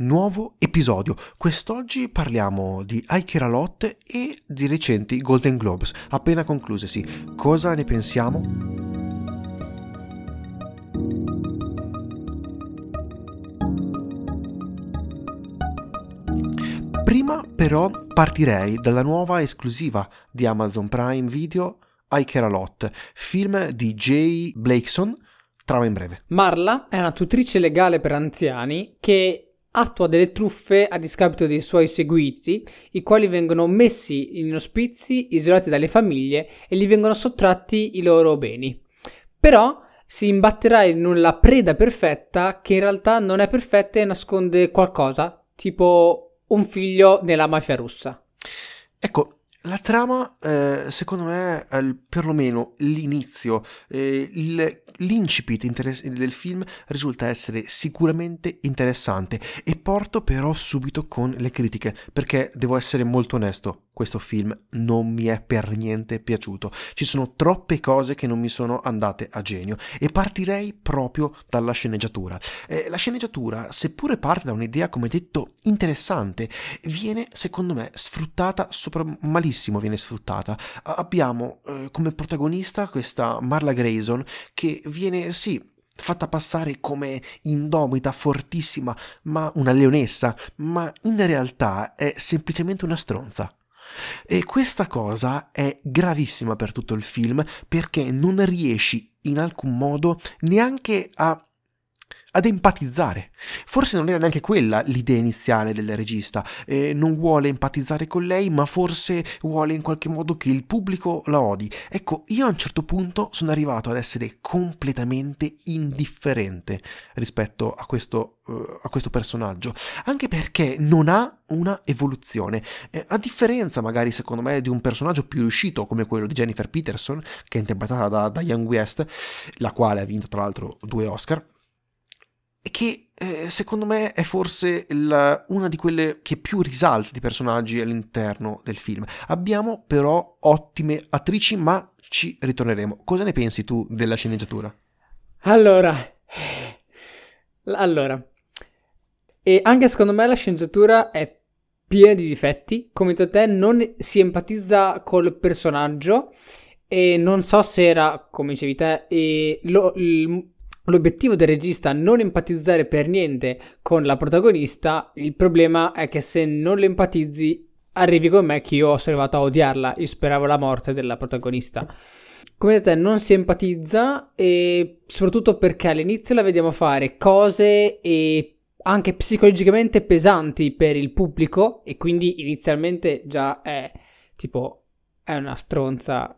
nuovo episodio. Quest'oggi parliamo di Ike Ralotte e di recenti Golden Globes, appena conclusesi. Cosa ne pensiamo? Prima però partirei dalla nuova esclusiva di Amazon Prime Video I Care A Lot, film di Jay Blakeson, trama in breve. Marla è una tutrice legale per anziani che attua delle truffe a discapito dei suoi seguiti, i quali vengono messi in ospizi, isolati dalle famiglie e gli vengono sottratti i loro beni. Però si imbatterà in una preda perfetta che in realtà non è perfetta e nasconde qualcosa, tipo un figlio nella mafia russa. Ecco, la trama, eh, secondo me, perlomeno l'inizio, eh, il, l'incipit interess- del film risulta essere sicuramente interessante e porto però subito con le critiche, perché devo essere molto onesto, questo film non mi è per niente piaciuto. Ci sono troppe cose che non mi sono andate a genio e partirei proprio dalla sceneggiatura. Eh, la sceneggiatura, seppure parte da un'idea, come detto, interessante, viene secondo me sfruttata sopra malissimo viene sfruttata. Abbiamo eh, come protagonista questa Marla Grayson che viene sì fatta passare come indomita, fortissima, ma una leonessa, ma in realtà è semplicemente una stronza. E questa cosa è gravissima per tutto il film perché non riesci in alcun modo neanche a ad empatizzare. Forse non era neanche quella l'idea iniziale del regista, eh, non vuole empatizzare con lei, ma forse vuole in qualche modo che il pubblico la odi. Ecco, io a un certo punto sono arrivato ad essere completamente indifferente rispetto a questo, uh, a questo personaggio, anche perché non ha una evoluzione, eh, a differenza magari secondo me di un personaggio più riuscito come quello di Jennifer Peterson, che è interpretata da, Young West, la quale ha vinto tra l'altro due Oscar che eh, secondo me è forse il, una di quelle che più risalta di personaggi all'interno del film. Abbiamo però ottime attrici, ma ci ritorneremo. Cosa ne pensi tu della sceneggiatura? Allora, allora, e anche secondo me la sceneggiatura è piena di difetti. Come detto te, non si empatizza col personaggio. E non so se era, come dicevi te, lo, il, l'obiettivo del regista non empatizzare per niente con la protagonista, il problema è che se non lo empatizzi arrivi con me che io sono arrivato a odiarla, io speravo la morte della protagonista. Come vedete non si empatizza e soprattutto perché all'inizio la vediamo fare cose e anche psicologicamente pesanti per il pubblico e quindi inizialmente già è tipo è una stronza.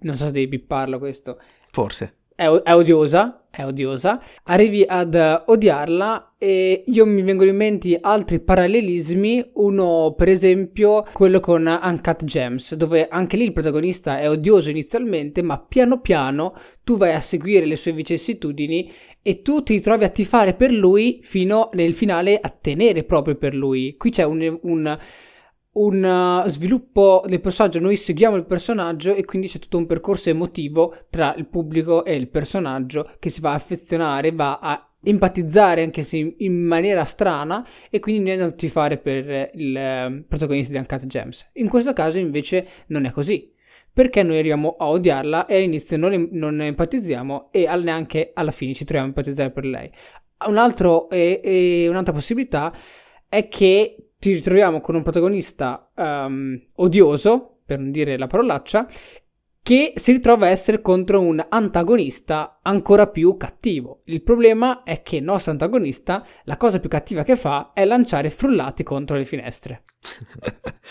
Non so se devi bipparlo questo. Forse. È, è odiosa è odiosa, arrivi ad odiarla e io mi vengono in mente altri parallelismi, uno per esempio quello con Uncut Gems, dove anche lì il protagonista è odioso inizialmente, ma piano piano tu vai a seguire le sue vicissitudini e tu ti trovi a tifare per lui fino nel finale a tenere proprio per lui. Qui c'è un, un un uh, sviluppo del personaggio, noi seguiamo il personaggio e quindi c'è tutto un percorso emotivo tra il pubblico e il personaggio che si va a affezionare, va a empatizzare anche se in maniera strana e quindi noi andiamo a tifare per il uh, protagonista di Uncut Gems. In questo caso invece non è così, perché noi arriviamo a odiarla e all'inizio non, non empatizziamo e neanche alla fine ci troviamo a empatizzare per lei. Un altro, e, e un'altra possibilità è che ci ritroviamo con un protagonista um, odioso, per non dire la parolaccia, che si ritrova a essere contro un antagonista ancora più cattivo. Il problema è che il nostro antagonista, la cosa più cattiva che fa è lanciare frullati contro le finestre.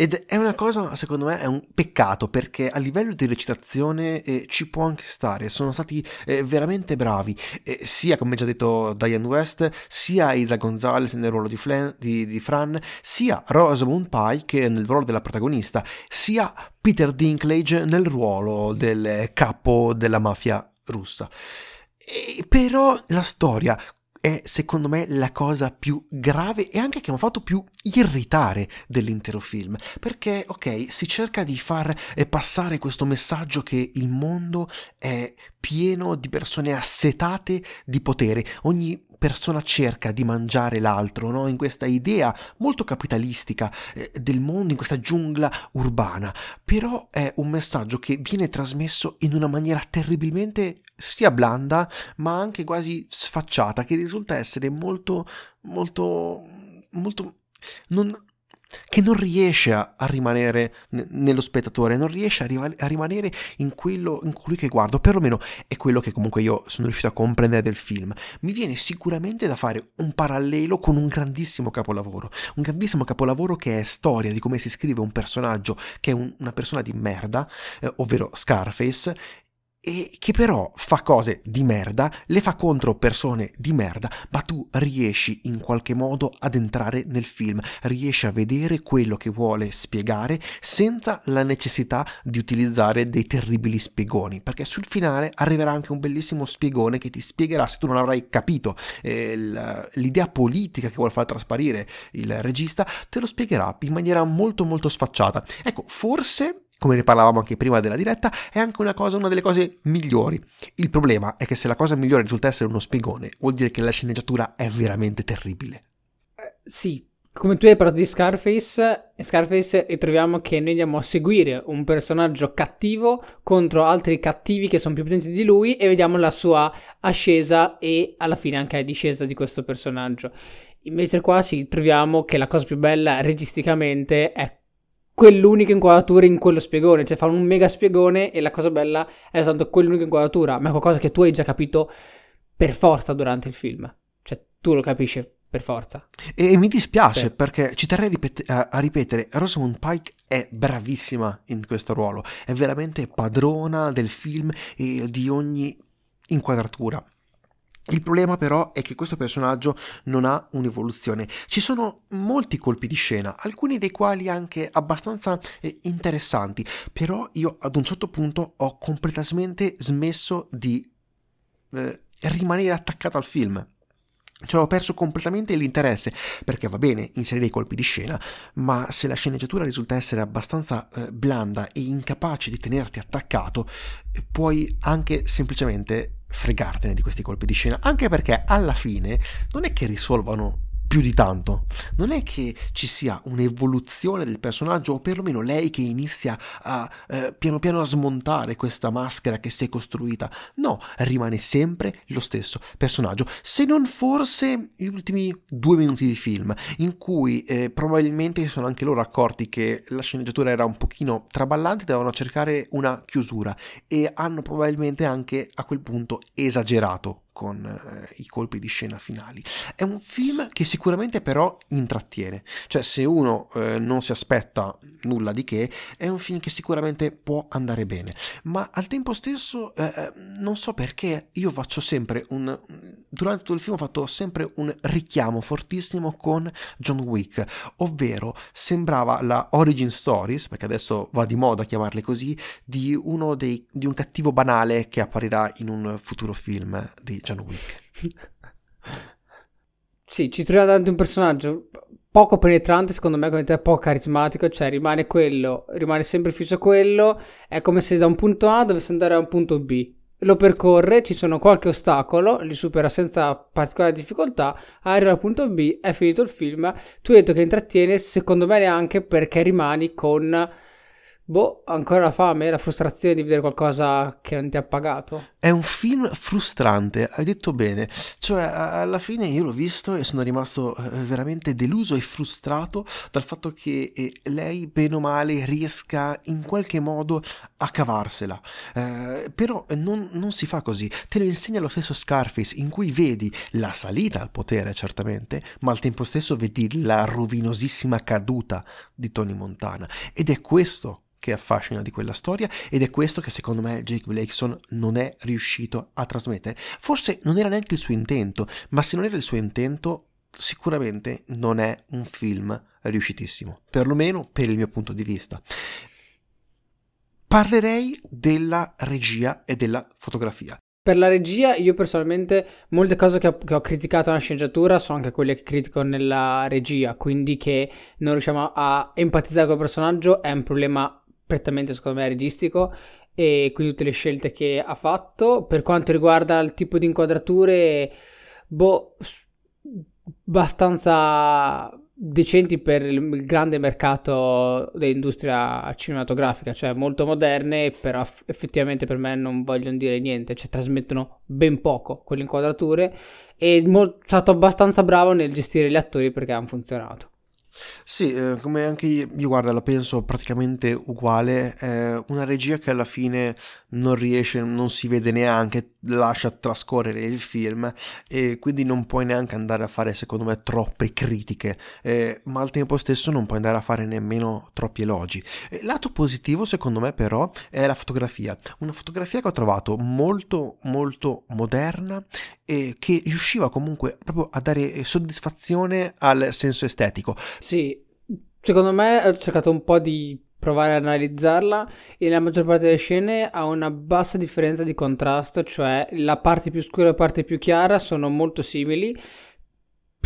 Ed è una cosa, secondo me, è un peccato perché a livello di recitazione eh, ci può anche stare. Sono stati eh, veramente bravi, eh, sia come già detto Diane West, sia Isa Gonzalez nel ruolo di, Flan, di, di Fran, sia Rosamund Pike nel ruolo della protagonista, sia Peter Dinklage nel ruolo del capo della mafia russa. E però la storia è secondo me la cosa più grave e anche che mi ha fatto più irritare dell'intero film. Perché ok si cerca di far eh, passare questo messaggio che il mondo è pieno di persone assetate di potere. Ogni persona cerca di mangiare l'altro, no? in questa idea molto capitalistica eh, del mondo, in questa giungla urbana, però è un messaggio che viene trasmesso in una maniera terribilmente sia blanda ma anche quasi sfacciata, che risulta essere molto, molto, molto... Non, che non riesce a, a rimanere nello spettatore, non riesce a, riva- a, rimanere in quello in colui che guardo, perlomeno è quello che comunque io sono riuscito a comprendere del film. Mi viene sicuramente da fare un parallelo con un grandissimo capolavoro, un grandissimo capolavoro che è storia di come si scrive un personaggio che è un, una persona di merda, eh, ovvero Scarface, e che però fa cose di merda, le fa contro persone di merda, ma tu riesci in qualche modo ad entrare nel film, riesci a vedere quello che vuole spiegare senza la necessità di utilizzare dei terribili spiegoni, perché sul finale arriverà anche un bellissimo spiegone che ti spiegherà, se tu non avrai capito eh, l'idea politica che vuole far trasparire il regista, te lo spiegherà in maniera molto molto sfacciata. Ecco, forse come ne parlavamo anche prima della diretta, è anche una cosa, una delle cose migliori. Il problema è che se la cosa migliore risulta essere uno spiegone, vuol dire che la sceneggiatura è veramente terribile. Eh, sì, come tu hai parlato di Scarface, Scarface troviamo che noi andiamo a seguire un personaggio cattivo contro altri cattivi che sono più potenti di lui e vediamo la sua ascesa e alla fine anche la discesa di questo personaggio. Invece qua sì, troviamo che la cosa più bella registicamente è quell'unica inquadratura in quello spiegone, cioè fa un mega spiegone e la cosa bella è soltanto quell'unica inquadratura, ma è qualcosa che tu hai già capito per forza durante il film, cioè tu lo capisci per forza. E, mi dispiace sì. perché ci terrei a, a, ripetere, Rosamund Pike è bravissima in questo ruolo, è veramente padrona del film e di ogni inquadratura. Il problema però è che questo personaggio non ha un'evoluzione. Ci sono molti colpi di scena, alcuni dei quali anche abbastanza eh, interessanti, però io ad un certo punto ho completamente smesso di eh, rimanere attaccato al film. Cioè ho perso completamente l'interesse, perché va bene inserire i colpi di scena, ma se la sceneggiatura risulta essere abbastanza eh, blanda e incapace di tenerti attaccato, puoi anche semplicemente fregartene di questi colpi di scena, anche perché alla fine non è che risolvano più di tanto. Non è che ci sia un'evoluzione del personaggio, o perlomeno lei che inizia a eh, piano piano a smontare questa maschera che si è costruita. No, rimane sempre lo stesso personaggio, se non forse gli ultimi due minuti di film, in cui eh, probabilmente sono anche loro accorti che la sceneggiatura era un pochino traballante, dovevano cercare una chiusura e hanno probabilmente anche a quel punto esagerato con eh, i colpi di scena finali. È un film che sicuramente però intrattiene, cioè se uno eh, non si aspetta nulla di che, è un film che sicuramente può andare bene, ma al tempo stesso eh, eh non so perché io faccio sempre un... durante tutto il film ho fatto sempre un richiamo fortissimo con John Wick, ovvero sembrava la origin stories, perché adesso va di moda chiamarle così, di uno dei, di un cattivo banale che apparirà in un futuro film di John Wick. sì, ci troviamo davanti un personaggio poco penetrante, secondo me, come te, poco carismatico, cioè rimane quello, rimane sempre fisso a quello, è come se da un punto A dovesse andare a un punto B. Lo percorre, ci sono qualche ostacolo, li supera senza particolare difficoltà, arriva al punto B, è finito il film. Tu hai detto che intrattiene, secondo me neanche perché rimani con Boh, ancora la fame, la frustrazione di vedere qualcosa che non ti ha pagato. È un film frustrante, hai detto bene. Cioè, alla fine io l'ho visto e sono rimasto eh, veramente deluso e frustrato dal fatto che eh, lei, bene o male, riesca in qualche modo a cavarsela. Eh, però non, non si fa così. Te lo insegna lo stesso Scarface, in cui vedi la salita al potere, certamente, ma al tempo stesso vedi la rovinosissima caduta di Tony Montana. Ed è questo che affascina di quella storia ed è questo che secondo me Jake Blakeson non è riuscito a trasmettere. Forse non era neanche il suo intento, ma se non era il suo intento sicuramente non è un film riuscitissimo, perlomeno per il mio punto di vista. Parlerei della regia e della fotografia. Per la regia, io personalmente, molte cose che ho, che ho, criticato nella sceneggiatura sono anche quelle che critico nella regia, quindi che non riusciamo a empatizzare con il personaggio è un problema prettamente secondo me registico e quindi tutte le scelte che ha fatto. Per quanto riguarda il tipo di inquadrature, boh, abbastanza decenti per il grande mercato dell'industria cinematografica, cioè molto moderne, però effettivamente per me non vogliono dire niente, cioè trasmettono ben poco quelle inquadrature e è stato abbastanza bravo nel gestire gli attori perché hanno funzionato. Sì, eh, come anche io, guarda, la penso praticamente uguale. È una regia che alla fine non riesce, non si vede neanche, lascia trascorrere il film e quindi non puoi neanche andare a fare, secondo me, troppe critiche, eh, ma al tempo stesso non puoi andare a fare nemmeno troppi elogi. Lato positivo, secondo me, però, è la fotografia. Una fotografia che ho trovato molto, molto moderna e che riusciva comunque proprio a dare soddisfazione al senso estetico. Sì, secondo me ho cercato un po' di provare ad analizzarla e la maggior parte delle scene ha una bassa differenza di contrasto, cioè la parte più scura e la parte più chiara sono molto simili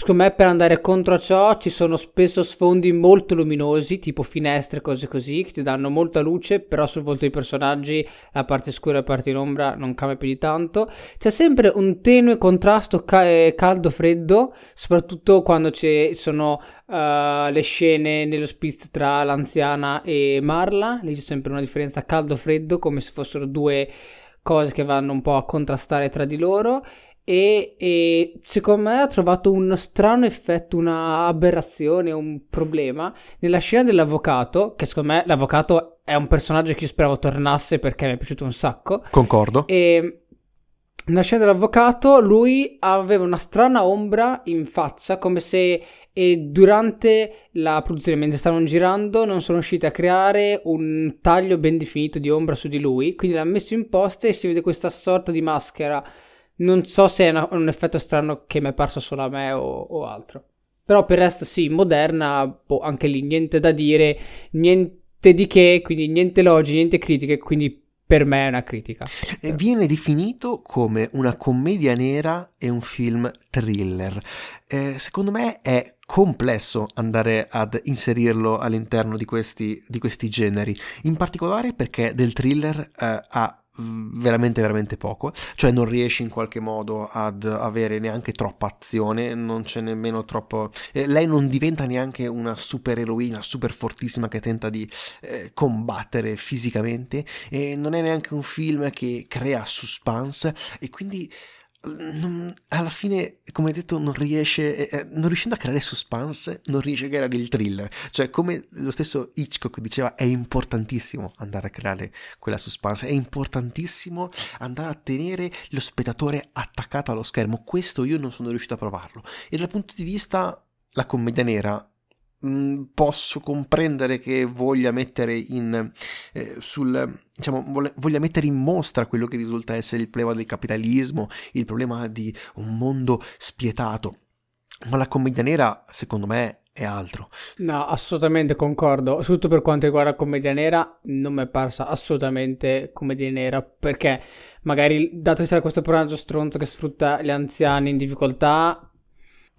Secondo me per andare contro ciò ci sono spesso sfondi molto luminosi, tipo finestre, cose così, che ti danno molta luce, però sul volto dei personaggi la parte scura e la parte in ombra non cambia più di tanto. C'è sempre un tenue contrasto ca- eh, caldo-freddo, soprattutto quando ci sono uh, le scene nello split tra l'anziana e Marla, lì c'è sempre una differenza caldo-freddo, come se fossero due cose che vanno un po' a contrastare tra di loro e, e, secondo me ha trovato un strano effetto, una aberrazione, un problema nella scena dell'avvocato, che secondo me l'avvocato è un personaggio che io speravo tornasse perché mi è piaciuto un sacco. Concordo. E nella scena dell'avvocato lui aveva una strana ombra in faccia, come se durante la produzione, mentre stavano girando, non sono riusciti a creare un taglio ben definito di ombra su di lui, quindi l'ha messo in posta e si vede questa sorta di maschera non so se è una, un effetto strano che mi è parso solo a me o, o altro. Però per il resto sì, moderna, boh, anche lì niente da dire, niente di che, quindi niente elogi, niente critiche, quindi per me è una critica. E viene definito come una commedia nera e un film thriller. Eh, secondo me è complesso andare ad inserirlo all'interno di questi, di questi generi, in particolare perché del thriller eh, ha veramente veramente poco. Cioè non riesci in qualche modo ad avere neanche troppa azione non c'è nemmeno troppo eh, lei non diventa neanche una super eroina super fortissima che tenta di eh, combattere fisicamente e non è neanche un film che crea suspense e quindi alla fine, come detto, non riesce, eh, eh, non riuscendo a creare suspense, non riesce a creare il thriller. Cioè, come lo stesso Hitchcock diceva, è importantissimo andare a creare quella suspense, è importantissimo andare a tenere lo spettatore attaccato allo schermo. Questo io non sono riuscito a provarlo. E dal punto di vista la commedia nera Mm, posso comprendere che voglia mettere in eh, sul diciamo voglia mettere in mostra quello che risulta essere il problema del capitalismo il problema di un mondo spietato. Ma la commedia nera secondo me è altro. No assolutamente concordo. Soprattutto per quanto riguarda la commedia nera non mi è parsa assolutamente commedia nera perché magari dato che c'era questo personaggio stronzo che sfrutta gli anziani in difficoltà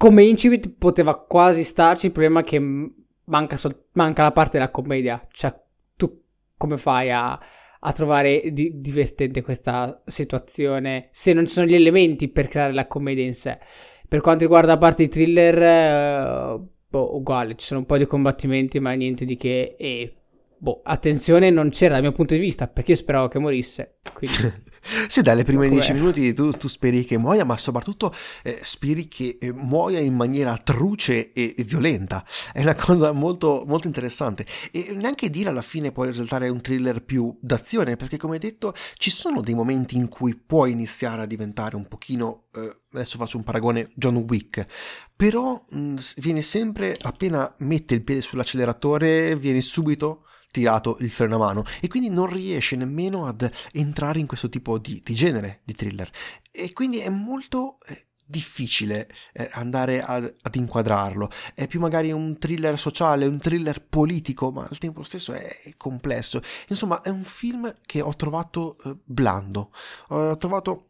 come incipit poteva quasi starci, il problema è che manca, sol- manca la parte della commedia. Cioè, tu come fai a, a trovare di- divertente questa situazione se non ci sono gli elementi per creare la commedia in sé? Per quanto riguarda la parte di thriller, eh, boh, uguale, ci sono un po' di combattimenti, ma niente di che. E boh, attenzione non c'era dal mio punto di vista, perché io speravo che morisse. Quindi... sì, dalle prime dieci minuti tu, tu, speri che muoia, ma soprattutto eh, speri che eh, muoia in maniera truce e, e, violenta. È una cosa molto, molto interessante. E neanche dire alla fine può risultare un thriller più d'azione, perché come detto ci sono dei momenti in cui può iniziare a diventare un pochino... Eh, adesso faccio un paragone John Wick, però mh, viene sempre appena mette il piede sull'acceleratore, viene subito tirato il freno a mano e quindi non riesce nemmeno ad entrare in questo tipo di, di genere di thriller. E quindi è molto eh, difficile eh, andare ad, ad, inquadrarlo. È più magari un thriller sociale un thriller politico ma al tempo stesso è, complesso. Insomma è un film che ho trovato eh, blando. Ho trovato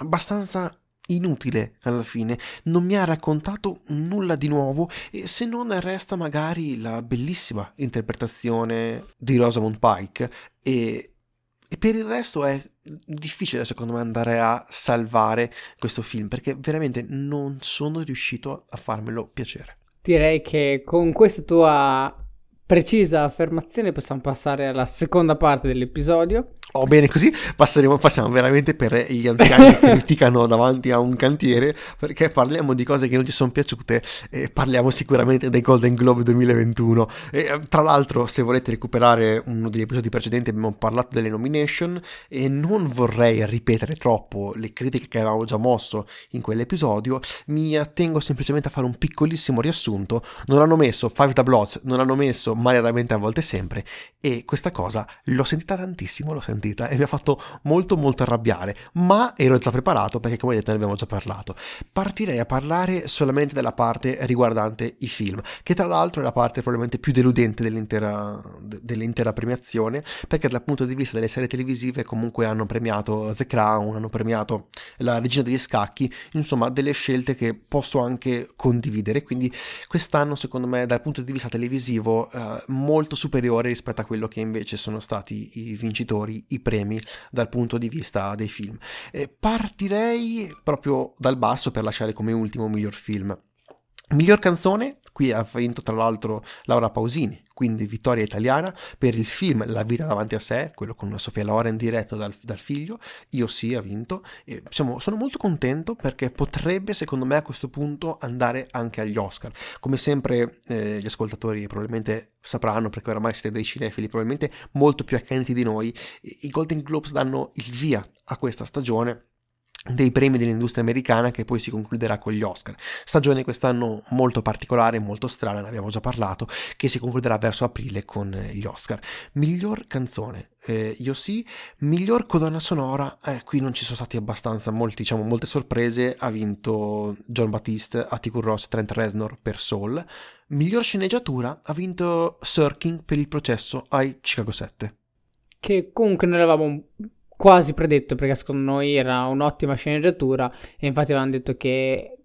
abbastanza inutile alla fine, non mi ha raccontato nulla di nuovo se non resta magari la bellissima interpretazione di Rosamund Pike e, e per il resto è difficile secondo me andare a salvare questo film perché veramente non sono riuscito a farmelo piacere. Direi che con questa tua precisa affermazione possiamo passare alla seconda parte dell'episodio. Oh, bene, così passeremo, passiamo veramente per gli anziani che criticano davanti a un cantiere, perché parliamo di cose che non ci sono piaciute e parliamo sicuramente dei Golden Globe 2021. E, eh, tra l'altro, se volete recuperare uno degli episodi precedenti, abbiamo parlato delle nomination e non vorrei ripetere troppo le critiche che avevamo già mosso in quell'episodio, mi attengo semplicemente a fare un piccolissimo riassunto. Non hanno messo Five the Bloods, non hanno messo Male raramente a volte sempre, e questa cosa l'ho sentita tantissimo, l'ho sentita sentita e mi ha fatto molto molto arrabbiare, ma ero già preparato perché come detto ne abbiamo già parlato. Partirei a parlare solamente della parte riguardante i film, che tra l'altro è la parte probabilmente più deludente dell'intera, dell'intera premiazione, perché dal punto di vista delle serie televisive comunque hanno premiato The Crown, hanno premiato La Regina degli Scacchi, insomma delle scelte che posso anche condividere, quindi quest'anno secondo me dal punto di vista televisivo eh, molto superiore rispetto a quello che invece sono stati i vincitori i premi dal punto di vista dei film. E partirei proprio dal basso per lasciare come ultimo miglior film. Miglior canzone, qui ha vinto tra l'altro Laura Pausini, quindi vittoria italiana per il film La vita davanti a sé, quello con Sofia Loren diretto dal, dal figlio, io sì ha vinto, e siamo, sono molto contento perché potrebbe secondo me a questo punto andare anche agli Oscar. Come sempre eh, gli ascoltatori probabilmente sapranno perché oramai siete dei cinefili probabilmente molto più accaniti di noi, i Golden Globes danno il via a questa stagione dei premi dell'industria americana che poi si concluderà con gli Oscar. Stagione quest'anno molto particolare, molto strana, ne abbiamo già parlato, che si concluderà verso aprile con gli Oscar. Miglior canzone, eh, io sì. Miglior colonna sonora, eh, qui non ci sono stati abbastanza molti, diciamo, molte sorprese. Ha vinto John Battiste, Atticus Ross, Trent Reznor per Soul. Miglior sceneggiatura ha vinto Sirking per il processo ai Chicago 7. Che comunque non eravamo quasi predetto perché secondo noi era un'ottima sceneggiatura e infatti avevano detto che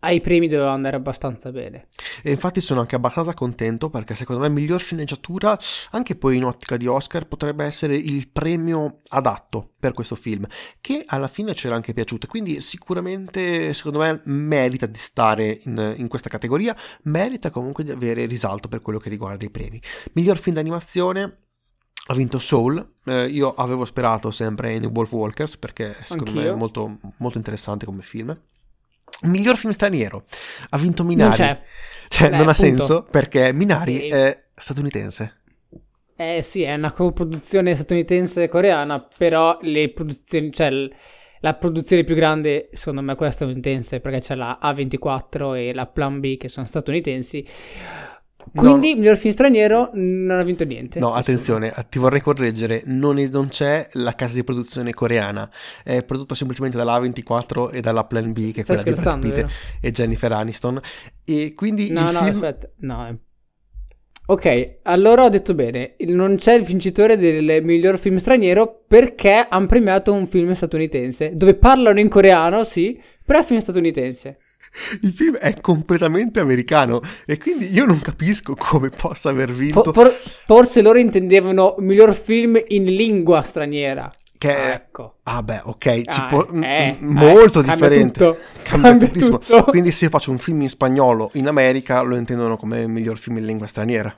ai premi doveva andare abbastanza bene. E infatti sono anche abbastanza contento perché secondo me miglior sceneggiatura, anche poi in ottica di Oscar, potrebbe essere il premio adatto per questo film, che alla fine c'era anche piaciuto. Quindi sicuramente, secondo me, merita di stare in, in questa categoria, merita comunque di avere risalto per quello che riguarda i premi. Miglior film d'animazione, ha vinto Soul. Eh, io avevo sperato sempre in The Wolf Walkers perché secondo Anch'io. me è molto, molto, interessante come film. Miglior film straniero ha vinto Minari. Non. Cioè, Beh, non ha senso perché Minari e... è statunitense. Eh sì, è una coproduzione statunitense-coreana, però le produzioni, cioè la produzione più grande secondo me è quella statunitense perché c'è la A24 e la Plan B che sono statunitensi. Quindi, no, miglior film straniero non ha vinto niente. No, attenzione, ti vorrei correggere, non, è, non, c'è la casa di produzione coreana, è prodotto semplicemente dalla A24 e dalla Plan B, che è quella di Brad Pitt e Jennifer Aniston. E quindi no, il no, film... aspetta, no. Ok, allora ho detto bene, non c'è il vincitore del miglior film straniero perché hanno premiato un film statunitense, dove parlano in coreano, sì, però è film statunitense il film è completamente americano e quindi io non capisco come possa aver vinto. For, forse loro intendevano miglior film in lingua straniera. Che ah, ecco. Ah, beh, ok, ah, può, eh, m- molto eh, differente. Cambia, tutto. cambia, cambia tutto. Quindi se io faccio un film in spagnolo in America lo intendono come miglior film in lingua straniera.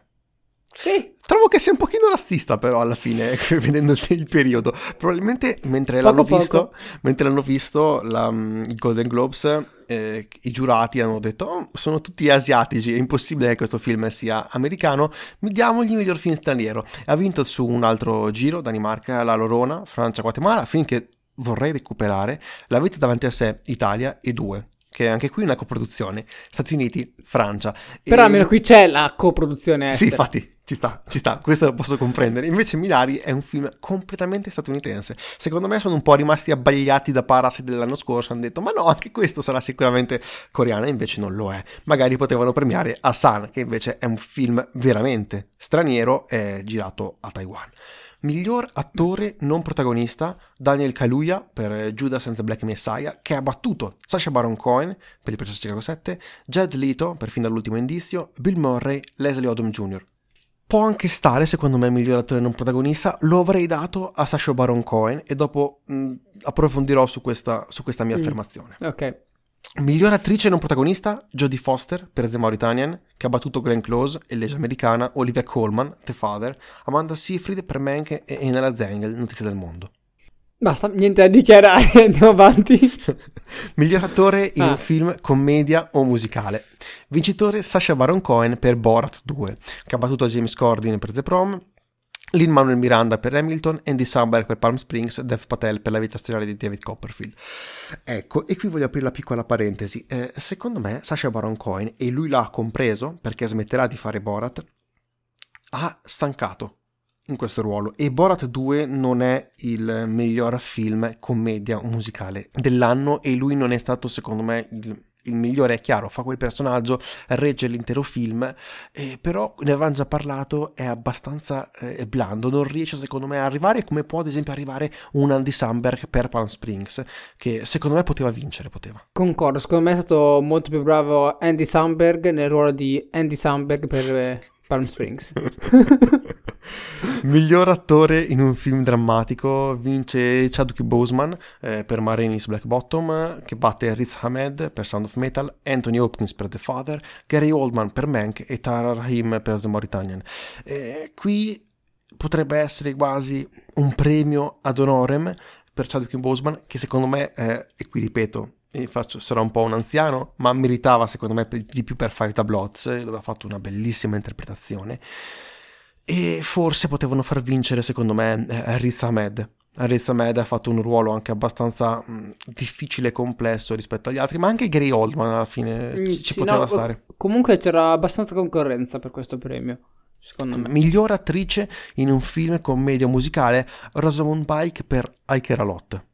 Sì. Trovo che sia un pochino razzista però alla fine, vedendo il, periodo. Probabilmente mentre poco l'hanno poco. visto, mentre l'hanno visto la, mm, i Golden Globes, eh, i giurati hanno detto oh, sono tutti asiatici, è impossibile che questo film sia americano, diamogli il miglior film straniero. Ha vinto su un altro giro, Danimarca, la Lorona, Francia, Guatemala, finché vorrei recuperare La vita davanti a sé, Italia e due che è anche qui una coproduzione, Stati Uniti, Francia. Però e... almeno qui c'è la coproduzione estera. Sì, infatti, ci sta, ci sta, questo lo posso comprendere. Invece Minari è un film completamente statunitense. Secondo me sono un po' rimasti abbagliati da Parasite dell'anno scorso, hanno detto ma no, anche questo sarà sicuramente coreano, invece non lo è. Magari potevano premiare Asan, che invece è un film veramente straniero e girato a Taiwan. Miglior attore non protagonista, Daniel Kaluuya per Judas and the Black Messiah, che ha battuto Sacha Baron Cohen per il processo Chicago 7, Jed Leto per Fin dall'ultimo indizio, Bill Murray, Leslie Odom Jr. Può anche stare, secondo me, miglior attore non protagonista. Lo avrei dato a Sasha Baron Cohen e dopo mh, approfondirò su questa, su questa mia mm. affermazione. Ok. Miglior attrice non protagonista, Jodie Foster per The Mauritanian, che ha battuto Glenn Close e legge americana, Olivia Colman, The Father, Amanda Seyfried per Mank e Enela Zengel, Notizie del Mondo. Basta, niente da dichiarare, andiamo avanti. Miglior attore in ah. un film, commedia o musicale. Vincitore Sasha Baron Cohen per Borat 2, che ha battuto James Corden per The Prom, Lin Manuel Miranda per Hamilton, Andy Samberg per Palm Springs, Dev Patel per la vita stradale di David Copperfield. Ecco, e qui voglio aprire la piccola parentesi. Eh, secondo me Sasha Baron Cohen, e lui l'ha compreso perché smetterà di fare Borat, ha stancato in questo ruolo. E Borat 2 non è il miglior film commedia musicale dell'anno e lui non è stato secondo me il il migliore. È chiaro, fa quel personaggio, regge l'intero film, eh, però ne avevamo già parlato, è abbastanza eh, blando, non riesce secondo me a arrivare come può ad esempio arrivare un Andy Samberg per Palm Springs, che secondo me poteva vincere, poteva. Concordo, secondo me è stato molto più bravo Andy Samberg nel ruolo di Andy Samberg per eh, Palm Springs. Miglior attore in un film drammatico vince Chadwick Boseman eh, per Marini's Black Bottom, che batte Riz Ahmed per Sound of Metal, Anthony Hopkins per The Father, Gary Oldman per Mank e Tara Rahim per The Mauritanian. Eh, qui potrebbe essere quasi un premio ad honorem per Chadwick Boseman, che secondo me, eh, e qui ripeto, faccio, sarò un po' un anziano, ma meritava secondo me di più per Fight a Bloods, dove ha fatto una bellissima interpretazione. E forse potevano far vincere, secondo me, eh, Riz Ahmed. Riz Ahmed ha fatto un ruolo anche abbastanza mh, difficile e complesso rispetto agli altri, ma anche Gary Oldman alla fine mm, ci, ci poteva no, stare. Comunque c'era abbastanza concorrenza per questo premio. Secondo me. Miglior attrice in un film commedia musicale, Rosamund Pike per Ike Ralot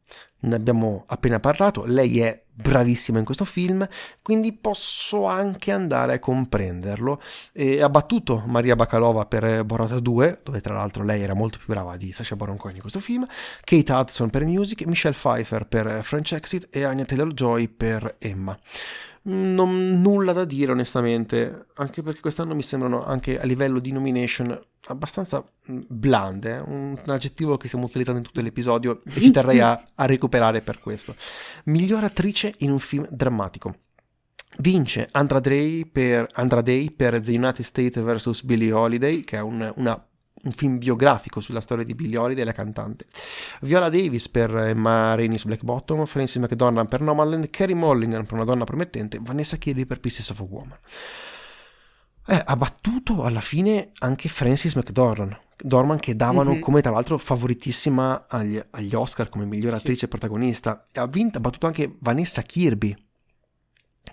ne abbiamo appena parlato, lei è bravissima in questo film, quindi posso anche andare a comprenderlo. E ha battuto Maria Bacalova per Borat 2, dove tra l'altro lei era molto più brava di Sasha Baron Cohen in questo film, Kate Hudson per Music, Michelle Pfeiffer per French Exit e Anya Taylor-Joy per Emma. Non, nulla da dire onestamente, anche perché quest'anno mi sembrano anche a livello di nomination abbastanza mm, blande, un, un aggettivo che stiamo utilizzando in tutto l'episodio e ci terrei a, a recuperare per questo. Miglior attrice in un film drammatico. Vince Andra Day per, Andra per The United States vs. Billie Holiday, che è un, una un film biografico sulla storia di Billie Holiday, la cantante. Viola Davis per Emma Rainis Black Bottom, Frances McDormand per Nomadland, Carrie Mulligan per Una donna promettente, Vanessa Kirby per Pieces of a Woman. Eh, ha battuto alla fine anche Frances McDormand, Dorman che davano mm-hmm. come tra l'altro favoritissima agli, agli Oscar come miglior attrice sì. protagonista. Ha vinto, ha battuto anche Vanessa Kirby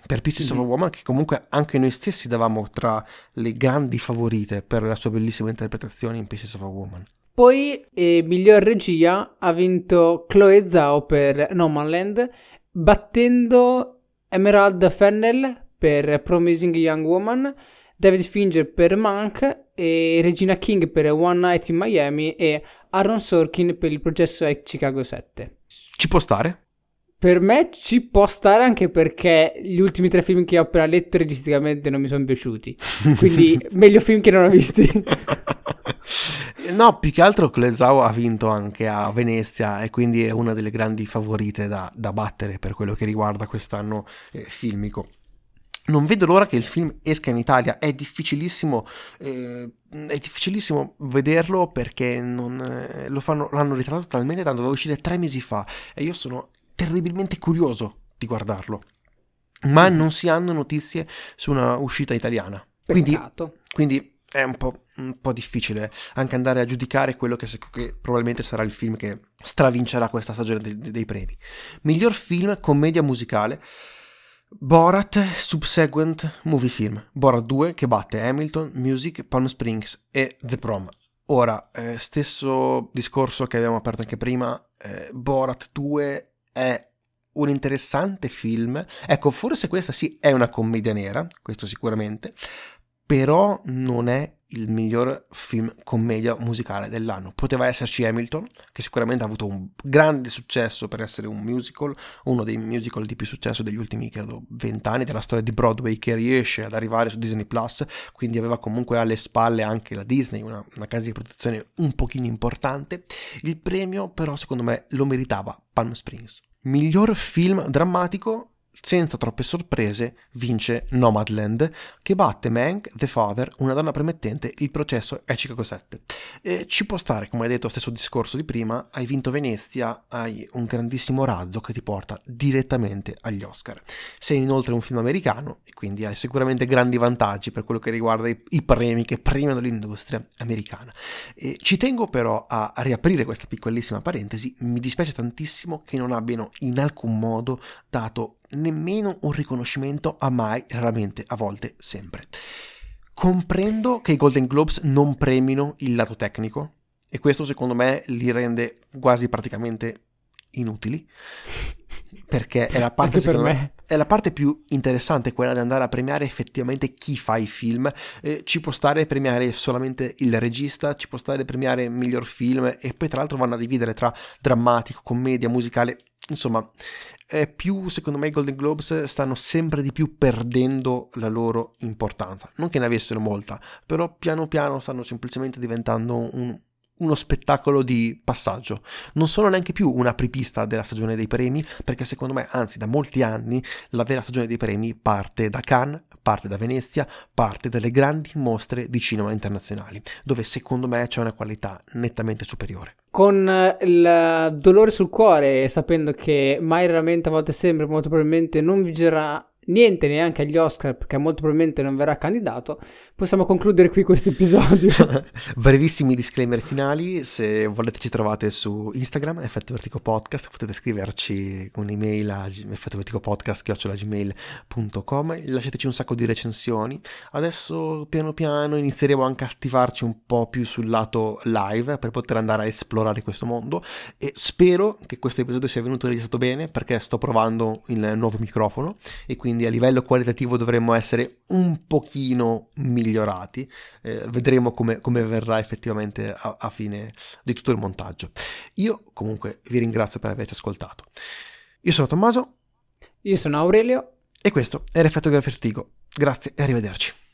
per Pieces mm-hmm. of a Woman che comunque anche noi stessi davamo tra le grandi favorite per la sua bellissima interpretazione in Pieces of a Woman. Poi eh, miglior regia ha vinto Chloe Zhao per Nomadland battendo Emerald Fennell per Promising Young Woman, David Finger per Monk e Regina King per One Night in Miami e Aaron Sorkin per il processo a Chicago 7. Ci può stare? Per me ci può stare anche perché gli ultimi tre film che ho appena letto registicamente non mi sono piaciuti. Quindi meglio film che non ho visti. no, più che altro Clesau ha vinto anche a Venezia e quindi è una delle grandi favorite da, da battere per quello che riguarda quest'anno eh, filmico. Non vedo l'ora che il film esca in Italia, è difficilissimo, eh, è difficilissimo vederlo perché non, eh, lo fanno, l'hanno ritrattato talmente tanto, doveva uscire tre mesi fa e io sono terribilmente curioso di guardarlo. Ma mm. non si hanno notizie su una uscita italiana. Quindi, quindi è un po', un po', difficile anche andare a giudicare quello che, che, probabilmente sarà il film che stravincerà questa stagione dei, dei premi. Miglior film commedia musicale. Borat Subsequent Movie Film. Borat 2 che batte Hamilton, Music, Palm Springs e The Prom. Ora, eh, stesso discorso che abbiamo aperto anche prima, eh, Borat 2 è un interessante film. Ecco, forse questa sì è una commedia nera, questo sicuramente, però non è il miglior film commedia musicale dell'anno. Poteva esserci Hamilton, che sicuramente ha avuto un grande successo per essere un musical, uno dei musical di più successo degli ultimi, credo, vent'anni della storia di Broadway, che riesce ad arrivare su Disney Plus, quindi aveva comunque alle spalle anche la Disney, una, una casa di produzione un pochino importante. Il premio, però, secondo me lo meritava Palm Springs. Miglior film drammatico senza troppe sorprese, vince Nomadland, che batte Mank, The Father, una donna premettente, il processo è Chicago 7. E ci può stare, come hai detto, stesso discorso di prima, hai vinto Venezia, hai un grandissimo razzo che ti porta direttamente agli Oscar. Sei inoltre un film americano e quindi hai sicuramente grandi vantaggi per quello che riguarda i, i premi che premiano l'industria americana. E ci tengo però a riaprire questa piccolissima parentesi, mi dispiace tantissimo che non abbiano in alcun modo dato nemmeno un riconoscimento a mai, raramente, a volte, sempre. Comprendo che i Golden Globes non premino il lato tecnico e questo secondo me li rende quasi praticamente inutili perché è la parte, per me. è la parte più interessante quella di andare a premiare effettivamente chi fa i film eh, ci può stare premiare solamente il regista ci può stare premiare miglior film e poi tra l'altro vanno a dividere tra drammatico commedia musicale insomma è più, secondo me, i Golden Globes stanno sempre di più perdendo la loro importanza. Non che ne avessero molta, però piano piano stanno semplicemente diventando un, uno spettacolo di passaggio. Non sono neanche più un'apripista della stagione dei premi, perché secondo me, anzi da molti anni, la vera stagione dei premi parte da Cannes, parte da Venezia, parte dalle grandi mostre di cinema internazionali, dove secondo me c'è una qualità nettamente superiore. Con eh, il dolore sul cuore, sapendo che mai raramente, a volte sempre, molto probabilmente non vincerà niente neanche agli Oscar perché molto probabilmente non verrà candidato, possiamo concludere qui questo episodio. Brevissimi disclaimer finali, se volete ci trovate su Instagram, Effetto Vertico Podcast, potete scriverci un'email a effettoverticopodcast.gmail.com lasciateci un sacco di recensioni. Adesso piano piano inizieremo anche a attivarci un po' più sul lato live per poter andare a esplorare questo mondo e spero che questo episodio sia venuto registrato bene perché sto provando il nuovo microfono e quindi a livello qualitativo dovremmo essere un pochino migliori migliorati. Eh, vedremo come, come, verrà effettivamente a, a fine di tutto il montaggio. Io comunque vi ringrazio per averci ascoltato. Io sono Tommaso. Io sono Aurelio. E questo è l'effetto Vertigo. Grazie e arrivederci.